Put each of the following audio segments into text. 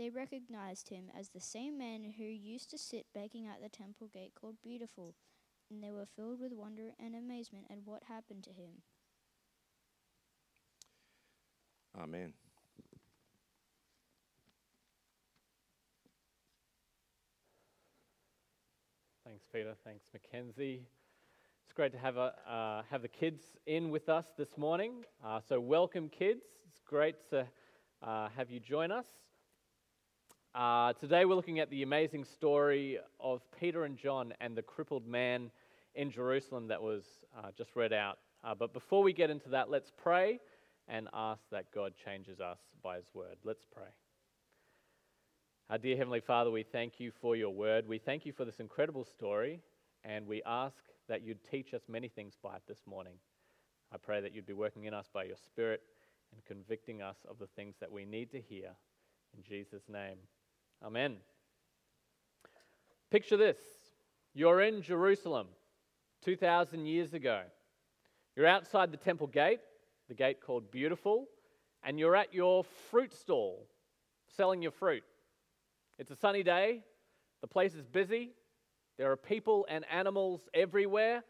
they recognized him as the same man who used to sit begging at the temple gate called Beautiful, and they were filled with wonder and amazement at what happened to him. Amen. Thanks, Peter. Thanks, Mackenzie. It's great to have, a, uh, have the kids in with us this morning. Uh, so, welcome, kids. It's great to uh, have you join us. Uh, today, we're looking at the amazing story of Peter and John and the crippled man in Jerusalem that was uh, just read out. Uh, but before we get into that, let's pray and ask that God changes us by His word. Let's pray. Our dear Heavenly Father, we thank you for your word. We thank you for this incredible story, and we ask that you'd teach us many things by it this morning. I pray that you'd be working in us by your Spirit and convicting us of the things that we need to hear. In Jesus' name, Amen. Picture this you're in Jerusalem 2,000 years ago. You're outside the temple gate, the gate called Beautiful, and you're at your fruit stall selling your fruit. It's a sunny day, the place is busy, there are people and animals everywhere,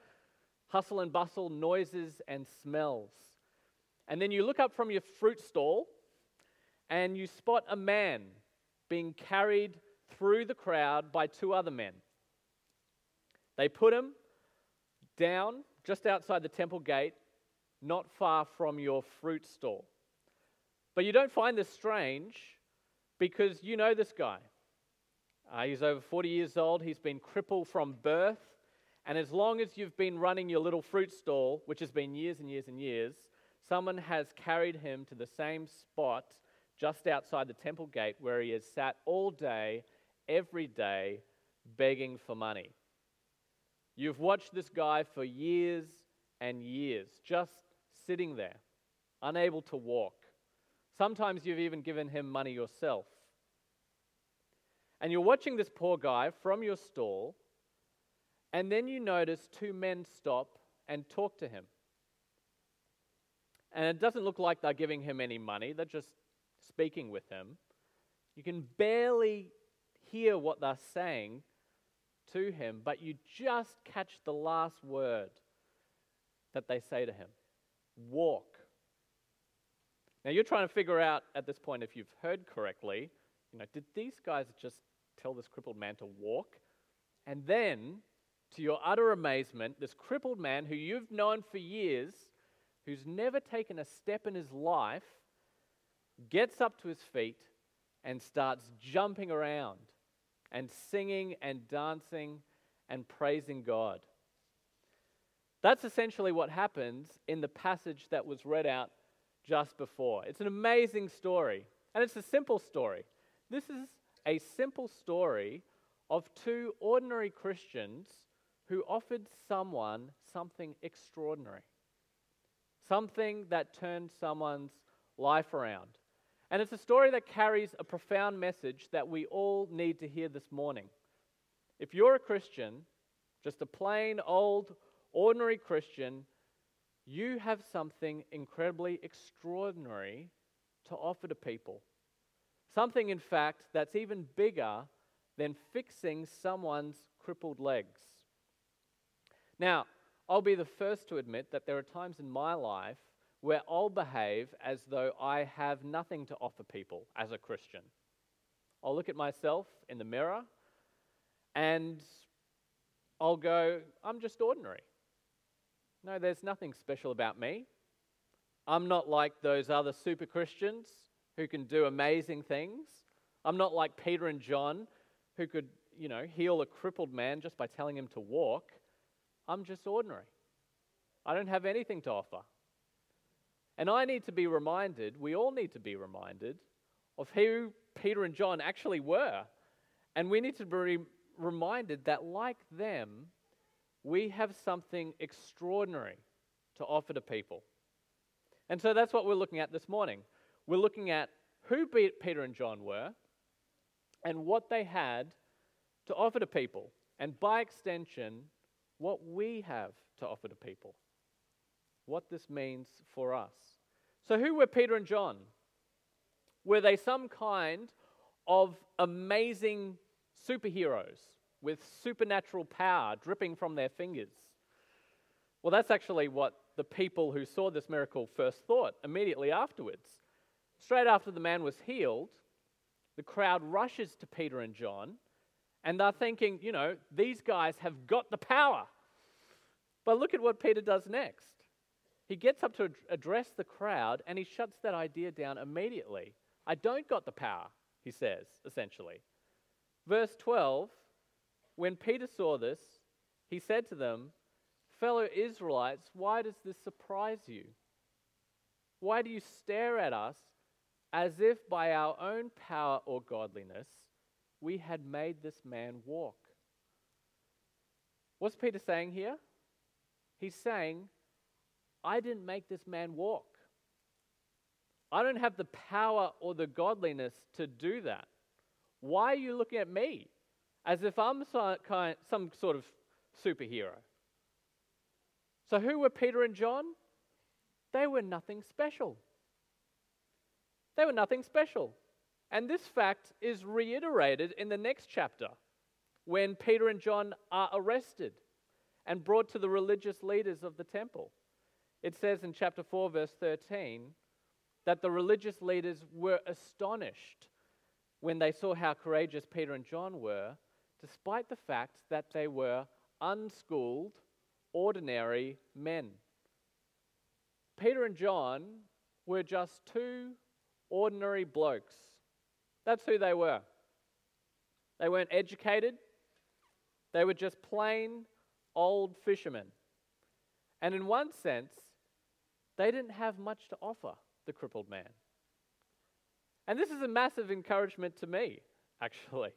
hustle and bustle, noises and smells. And then you look up from your fruit stall and you spot a man being carried through the crowd by two other men. They put him down just outside the temple gate, not far from your fruit stall. But you don't find this strange because you know this guy. Uh, he's over 40 years old, he's been crippled from birth. And as long as you've been running your little fruit stall, which has been years and years and years, someone has carried him to the same spot just outside the temple gate where he has sat all day, every day, begging for money. You've watched this guy for years and years, just sitting there, unable to walk. Sometimes you've even given him money yourself. And you're watching this poor guy from your stall, and then you notice two men stop and talk to him. And it doesn't look like they're giving him any money, they're just speaking with him. You can barely hear what they're saying to him, but you just catch the last word that they say to him walk. Now you're trying to figure out at this point if you've heard correctly. You know, did these guys just tell this crippled man to walk? And then, to your utter amazement, this crippled man who you've known for years, who's never taken a step in his life, gets up to his feet and starts jumping around and singing and dancing and praising God. That's essentially what happens in the passage that was read out just before. It's an amazing story, and it's a simple story. This is a simple story of two ordinary Christians who offered someone something extraordinary, something that turned someone's life around. And it's a story that carries a profound message that we all need to hear this morning. If you're a Christian, just a plain old, ordinary Christian, you have something incredibly extraordinary to offer to people. Something, in fact, that's even bigger than fixing someone's crippled legs. Now, I'll be the first to admit that there are times in my life where I'll behave as though I have nothing to offer people as a Christian. I'll look at myself in the mirror and I'll go, I'm just ordinary. No, there's nothing special about me. I'm not like those other super Christians who can do amazing things. I'm not like Peter and John who could, you know, heal a crippled man just by telling him to walk. I'm just ordinary. I don't have anything to offer. And I need to be reminded, we all need to be reminded, of who Peter and John actually were. And we need to be reminded that, like them, we have something extraordinary to offer to people. And so that's what we're looking at this morning. We're looking at who Peter and John were and what they had to offer to people, and by extension, what we have to offer to people. What this means for us. So, who were Peter and John? Were they some kind of amazing superheroes with supernatural power dripping from their fingers? Well, that's actually what the people who saw this miracle first thought immediately afterwards. Straight after the man was healed, the crowd rushes to Peter and John, and they're thinking, you know, these guys have got the power. But look at what Peter does next. He gets up to address the crowd and he shuts that idea down immediately. I don't got the power, he says, essentially. Verse 12 When Peter saw this, he said to them, Fellow Israelites, why does this surprise you? Why do you stare at us as if by our own power or godliness we had made this man walk? What's Peter saying here? He's saying, I didn't make this man walk. I don't have the power or the godliness to do that. Why are you looking at me as if I'm some sort of superhero? So, who were Peter and John? They were nothing special. They were nothing special. And this fact is reiterated in the next chapter when Peter and John are arrested and brought to the religious leaders of the temple. It says in chapter 4, verse 13, that the religious leaders were astonished when they saw how courageous Peter and John were, despite the fact that they were unschooled, ordinary men. Peter and John were just two ordinary blokes. That's who they were. They weren't educated, they were just plain old fishermen. And in one sense, they didn't have much to offer the crippled man. And this is a massive encouragement to me, actually.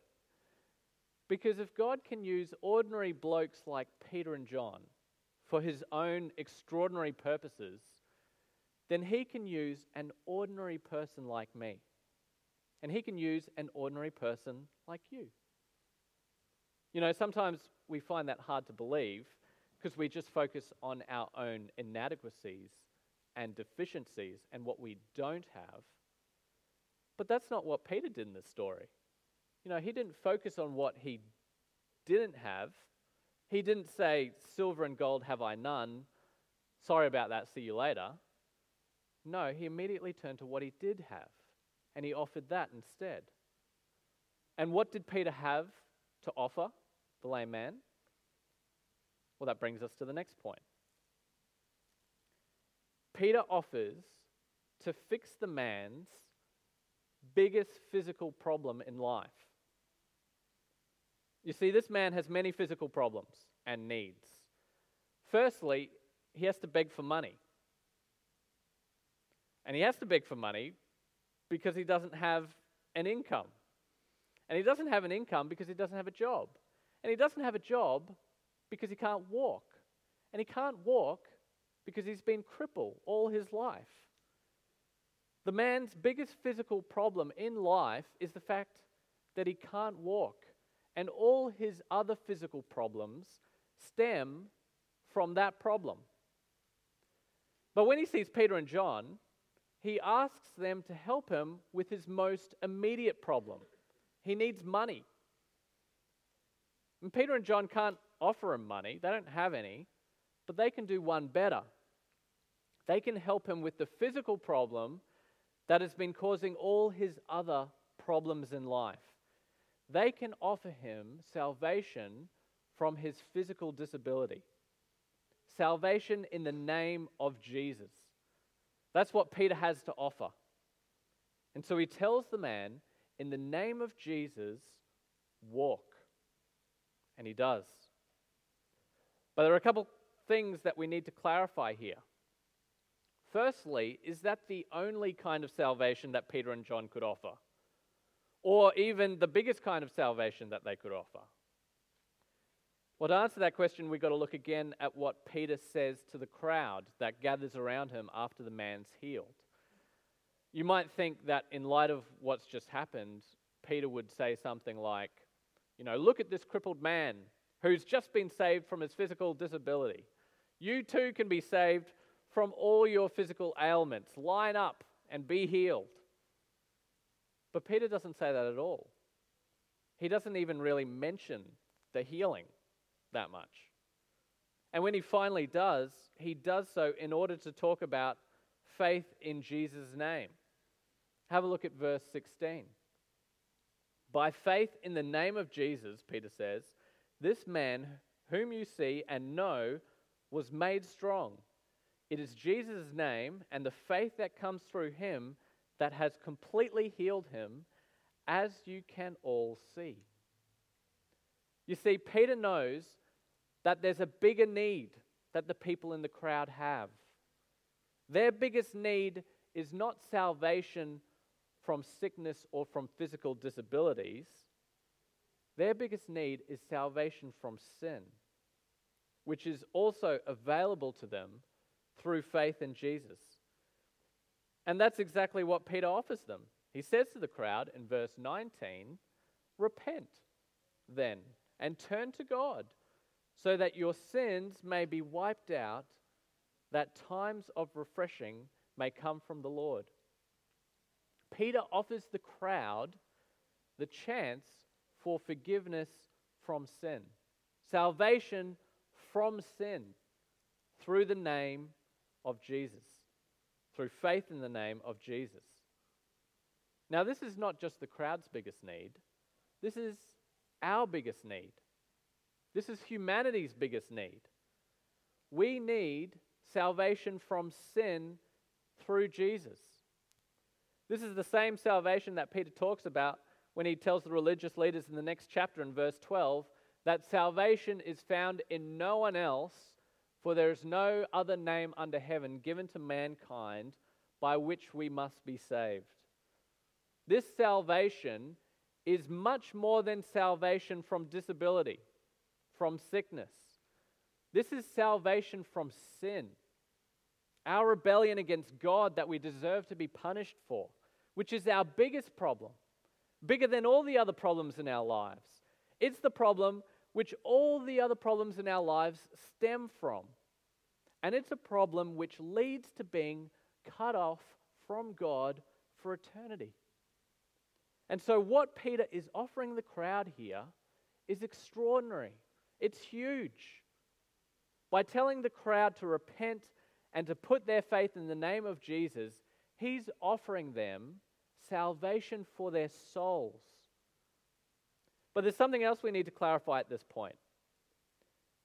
Because if God can use ordinary blokes like Peter and John for his own extraordinary purposes, then he can use an ordinary person like me. And he can use an ordinary person like you. You know, sometimes we find that hard to believe because we just focus on our own inadequacies and deficiencies and what we don't have. But that's not what Peter did in this story. You know, he didn't focus on what he didn't have. He didn't say, Silver and gold have I none. Sorry about that, see you later. No, he immediately turned to what he did have, and he offered that instead. And what did Peter have to offer the lame man? Well, that brings us to the next point. Peter offers to fix the man's biggest physical problem in life. You see, this man has many physical problems and needs. Firstly, he has to beg for money. And he has to beg for money because he doesn't have an income. And he doesn't have an income because he doesn't have a job. And he doesn't have a job because he can't walk. And he can't walk because he's been crippled all his life. The man's biggest physical problem in life is the fact that he can't walk, and all his other physical problems stem from that problem. But when he sees Peter and John, he asks them to help him with his most immediate problem. He needs money. And Peter and John can't offer him money, they don't have any, but they can do one better. They can help him with the physical problem that has been causing all his other problems in life. They can offer him salvation from his physical disability. Salvation in the name of Jesus. That's what Peter has to offer. And so he tells the man, in the name of Jesus, walk. And he does. But there are a couple things that we need to clarify here. Firstly, is that the only kind of salvation that Peter and John could offer? or even the biggest kind of salvation that they could offer? Well, to answer that question, we've got to look again at what Peter says to the crowd that gathers around him after the man's healed. You might think that in light of what's just happened, Peter would say something like, You know, look at this crippled man who's just been saved from his physical disability. You too can be saved from all your physical ailments. Line up and be healed. But Peter doesn't say that at all. He doesn't even really mention the healing that much. And when he finally does, he does so in order to talk about faith in Jesus' name. Have a look at verse 16. By faith in the name of Jesus, Peter says, this man whom you see and know was made strong. It is Jesus' name and the faith that comes through him that has completely healed him, as you can all see. You see, Peter knows that there's a bigger need that the people in the crowd have. Their biggest need is not salvation from sickness or from physical disabilities. Their biggest need is salvation from sin, which is also available to them through faith in Jesus. And that's exactly what Peter offers them. He says to the crowd in verse 19, Repent then and turn to God so that your sins may be wiped out, that times of refreshing may come from the Lord. Peter offers the crowd the chance for forgiveness from sin, salvation from sin through the name of Jesus, through faith in the name of Jesus. Now, this is not just the crowd's biggest need, this is our biggest need. This is humanity's biggest need. We need salvation from sin through Jesus. This is the same salvation that Peter talks about when he tells the religious leaders in the next chapter in verse 12 that salvation is found in no one else, for there is no other name under heaven given to mankind by which we must be saved. This salvation is much more than salvation from disability from sickness. This is salvation from sin, our rebellion against God that we deserve to be punished for, which is our biggest problem, bigger than all the other problems in our lives. It's the problem which all the other problems in our lives stem from. And it's a problem which leads to being cut off from God for eternity. And so, what Peter is offering the crowd here is extraordinary. It's huge. By telling the crowd to repent and to put their faith in the name of Jesus, he's offering them salvation for their souls. But there's something else we need to clarify at this point.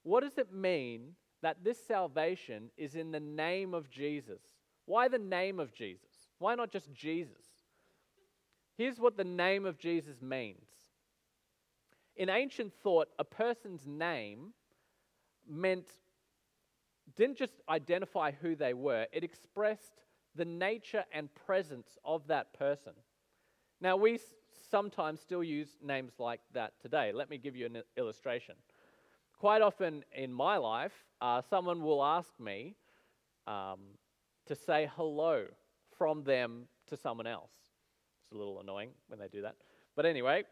What does it mean that this salvation is in the name of Jesus? Why the name of Jesus? Why not just Jesus? Here's what the name of Jesus means in ancient thought, a person's name meant, didn't just identify who they were, it expressed the nature and presence of that person. Now, we sometimes still use names like that today. Let me give you an illustration. Quite often in my life, uh, someone will ask me um, to say hello from them to someone else. It's a little annoying when they do that. But anyway,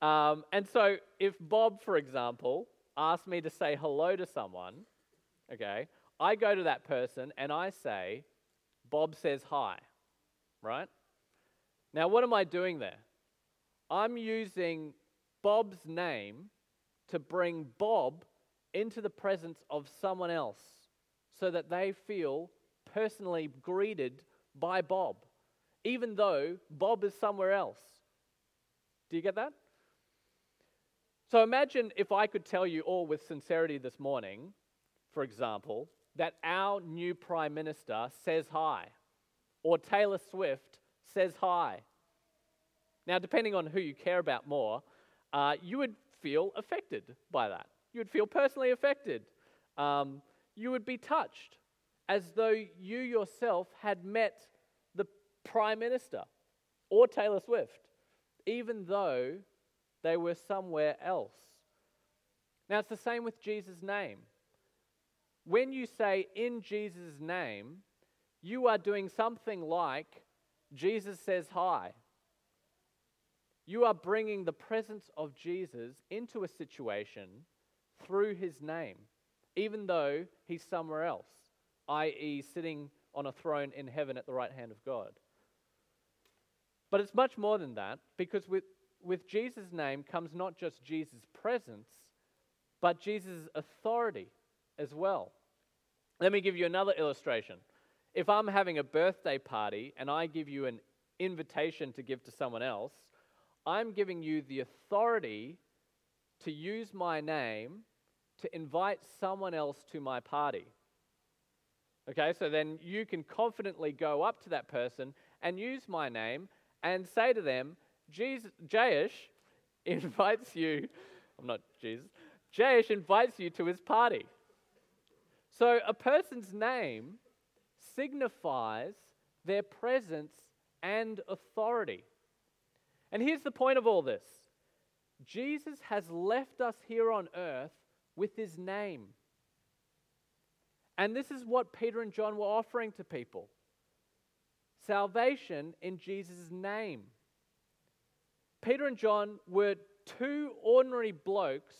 um, and so, if Bob, for example, asked me to say hello to someone, okay, I go to that person and I say, Bob says hi, right? Now, what am I doing there? I'm using Bob's name to bring Bob into the presence of someone else so that they feel personally greeted by Bob, even though Bob is somewhere else. Do you get that? So imagine if I could tell you all with sincerity this morning, for example, that our new Prime Minister says hi, or Taylor Swift says hi. Now, depending on who you care about more, uh, you would feel affected by that. You would feel personally affected. Um, you would be touched as though you yourself had met the Prime Minister or Taylor Swift. even though they were somewhere else. Now, it's the same with Jesus' name. When you say in Jesus' name, you are doing something like Jesus says hi. You are bringing the presence of Jesus into a situation through his name, even though he's somewhere else, i.e., sitting on a throne in heaven at the right hand of God. But it's much more than that, because with, with Jesus' name comes not just Jesus' presence, but Jesus' authority as well. Let me give you another illustration. If I'm having a birthday party and I give you an invitation to give to someone else, I'm giving you the authority to use my name to invite someone else to my party. Okay, so then you can confidently go up to that person and use my name and say to them, Jayesh invites you, I'm not Jesus, Jayesh invites you to his party. So a person's name signifies their presence and authority. And here's the point of all this Jesus has left us here on earth with his name. And this is what Peter and John were offering to people salvation in Jesus' name. Peter and John were two ordinary blokes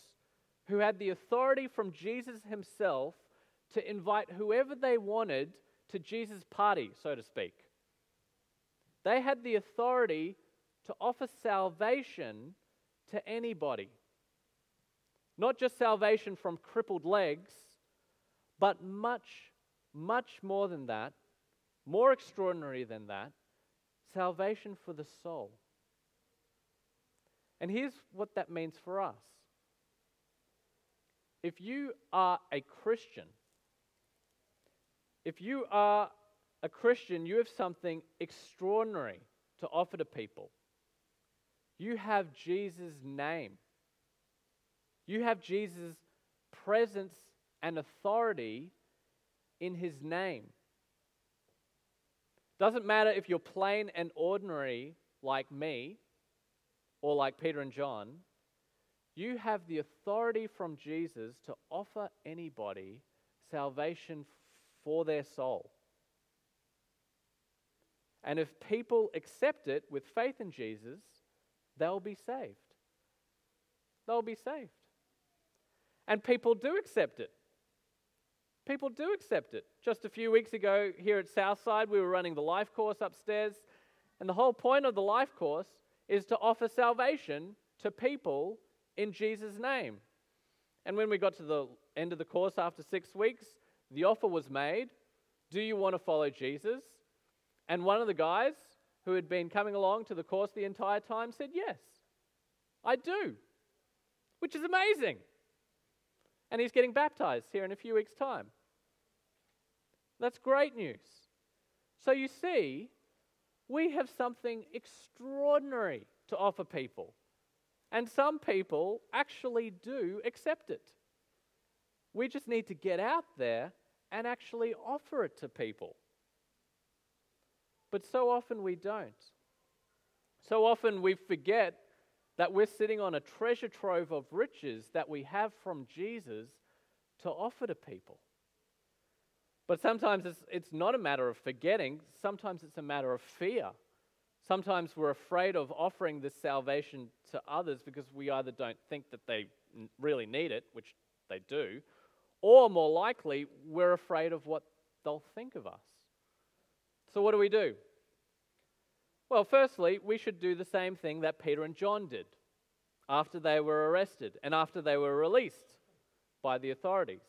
who had the authority from Jesus himself to invite whoever they wanted to Jesus' party, so to speak. They had the authority to offer salvation to anybody. Not just salvation from crippled legs, but much, much more than that, more extraordinary than that salvation for the soul. And here's what that means for us. If you are a Christian, if you are a Christian, you have something extraordinary to offer to people. You have Jesus' name. You have Jesus' presence and authority in his name. Doesn't matter if you're plain and ordinary like me or like Peter and John, you have the authority from Jesus to offer anybody salvation for their soul. And if people accept it with faith in Jesus, they'll be saved. They'll be saved. And people do accept it. People do accept it. Just a few weeks ago here at Southside, we were running the life course upstairs. And the whole point of the life course is to offer salvation to people in Jesus' name. And when we got to the end of the course after six weeks, the offer was made Do you want to follow Jesus? And one of the guys who had been coming along to the course the entire time said, Yes, I do, which is amazing. And he's getting baptized here in a few weeks' time. That's great news. So you see, we have something extraordinary to offer people. And some people actually do accept it. We just need to get out there and actually offer it to people. But so often we don't. So often we forget that we're sitting on a treasure trove of riches that we have from Jesus to offer to people. But sometimes it's, it's not a matter of forgetting, sometimes it's a matter of fear. Sometimes we're afraid of offering this salvation to others because we either don't think that they really need it, which they do, or more likely, we're afraid of what they'll think of us. So, what do we do? Well, firstly, we should do the same thing that Peter and John did after they were arrested and after they were released by the authorities.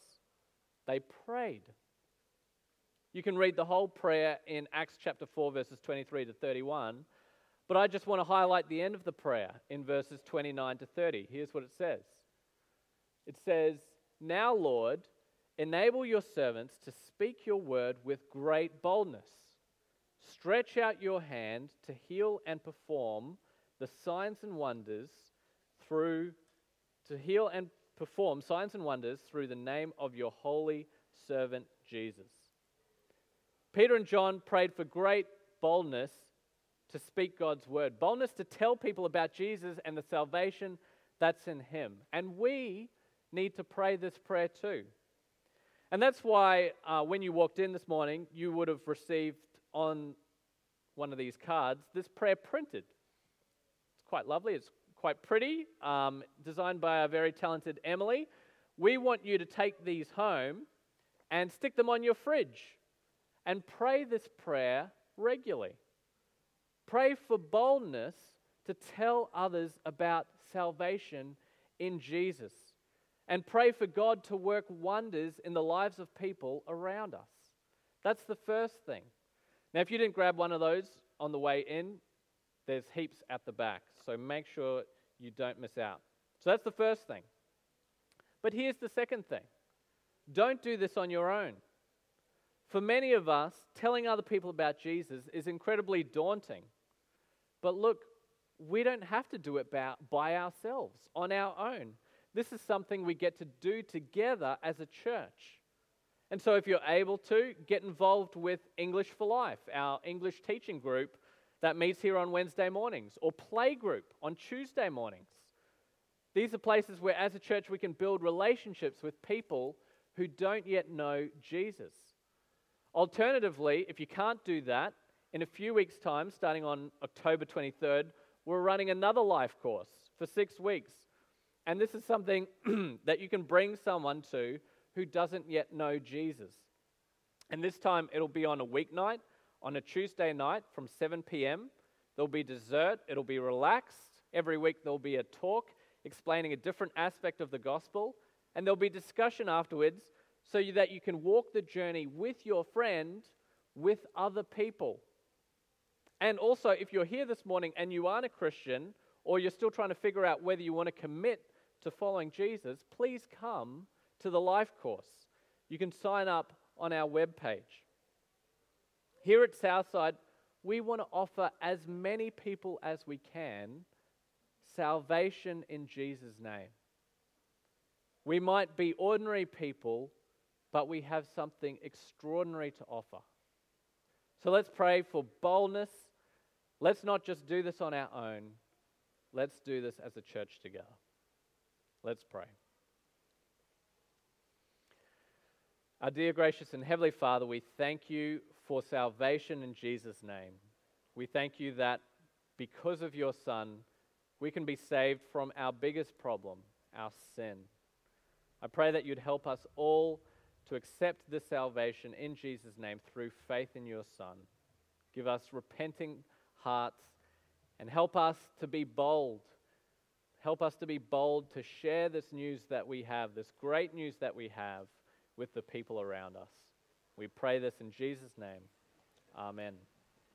They prayed. You can read the whole prayer in Acts chapter 4, verses 23 to 31, but I just want to highlight the end of the prayer in verses 29 to 30. Here's what it says It says, Now, Lord, enable your servants to speak your word with great boldness Stretch out your hand to heal and perform the signs and wonders through, to heal and perform signs and wonders through the name of your holy servant Jesus. Peter and John prayed for great boldness to speak God's word, boldness to tell people about Jesus and the salvation that's in Him. And we need to pray this prayer too. And that's why uh, when you walked in this morning, you would have received on one of these cards this prayer printed. It's quite lovely, it's quite pretty, um, designed by our very talented Emily. We want you to take these home and stick them on your fridge and pray this prayer regularly. Pray for boldness to tell others about salvation in Jesus. And pray for God to work wonders in the lives of people around us. That's the first thing. Now, if you didn't grab one of those on the way in, there's heaps at the back. So make sure you don't miss out. So that's the first thing. But here's the second thing don't do this on your own. For many of us, telling other people about Jesus is incredibly daunting. But look, we don't have to do it by ourselves, on our own. This is something we get to do together as a church. And so, if you're able to, get involved with English for Life, our English teaching group that meets here on Wednesday mornings, or Play Group on Tuesday mornings. These are places where, as a church, we can build relationships with people who don't yet know Jesus. Alternatively, if you can't do that, in a few weeks' time, starting on October 23rd, we're running another life course for six weeks. And this is something that you can bring someone to who doesn't yet know Jesus. And this time it'll be on a weeknight, on a Tuesday night from 7 p.m. There'll be dessert, it'll be relaxed. Every week there'll be a talk explaining a different aspect of the gospel. And there'll be discussion afterwards so that you can walk the journey with your friend with other people. And also, if you're here this morning and you aren't a Christian, or you're still trying to figure out whether you want to commit to following Jesus, please come to the life course. You can sign up on our webpage. Here at Southside, we want to offer as many people as we can salvation in Jesus' name. We might be ordinary people, but we have something extraordinary to offer. So let's pray for boldness. Let's not just do this on our own, let's do this as a church together. Let's pray. Our dear, gracious, and heavenly Father, we thank you for salvation in Jesus' name. We thank you that because of your Son, we can be saved from our biggest problem, our sin. I pray that you'd help us all to accept this salvation in Jesus' name through faith in your Son. Give us repenting hearts and help us to be bold. Help us to be bold to share this news that we have, this great news that we have with the people around us. We pray this in Jesus' name. Amen.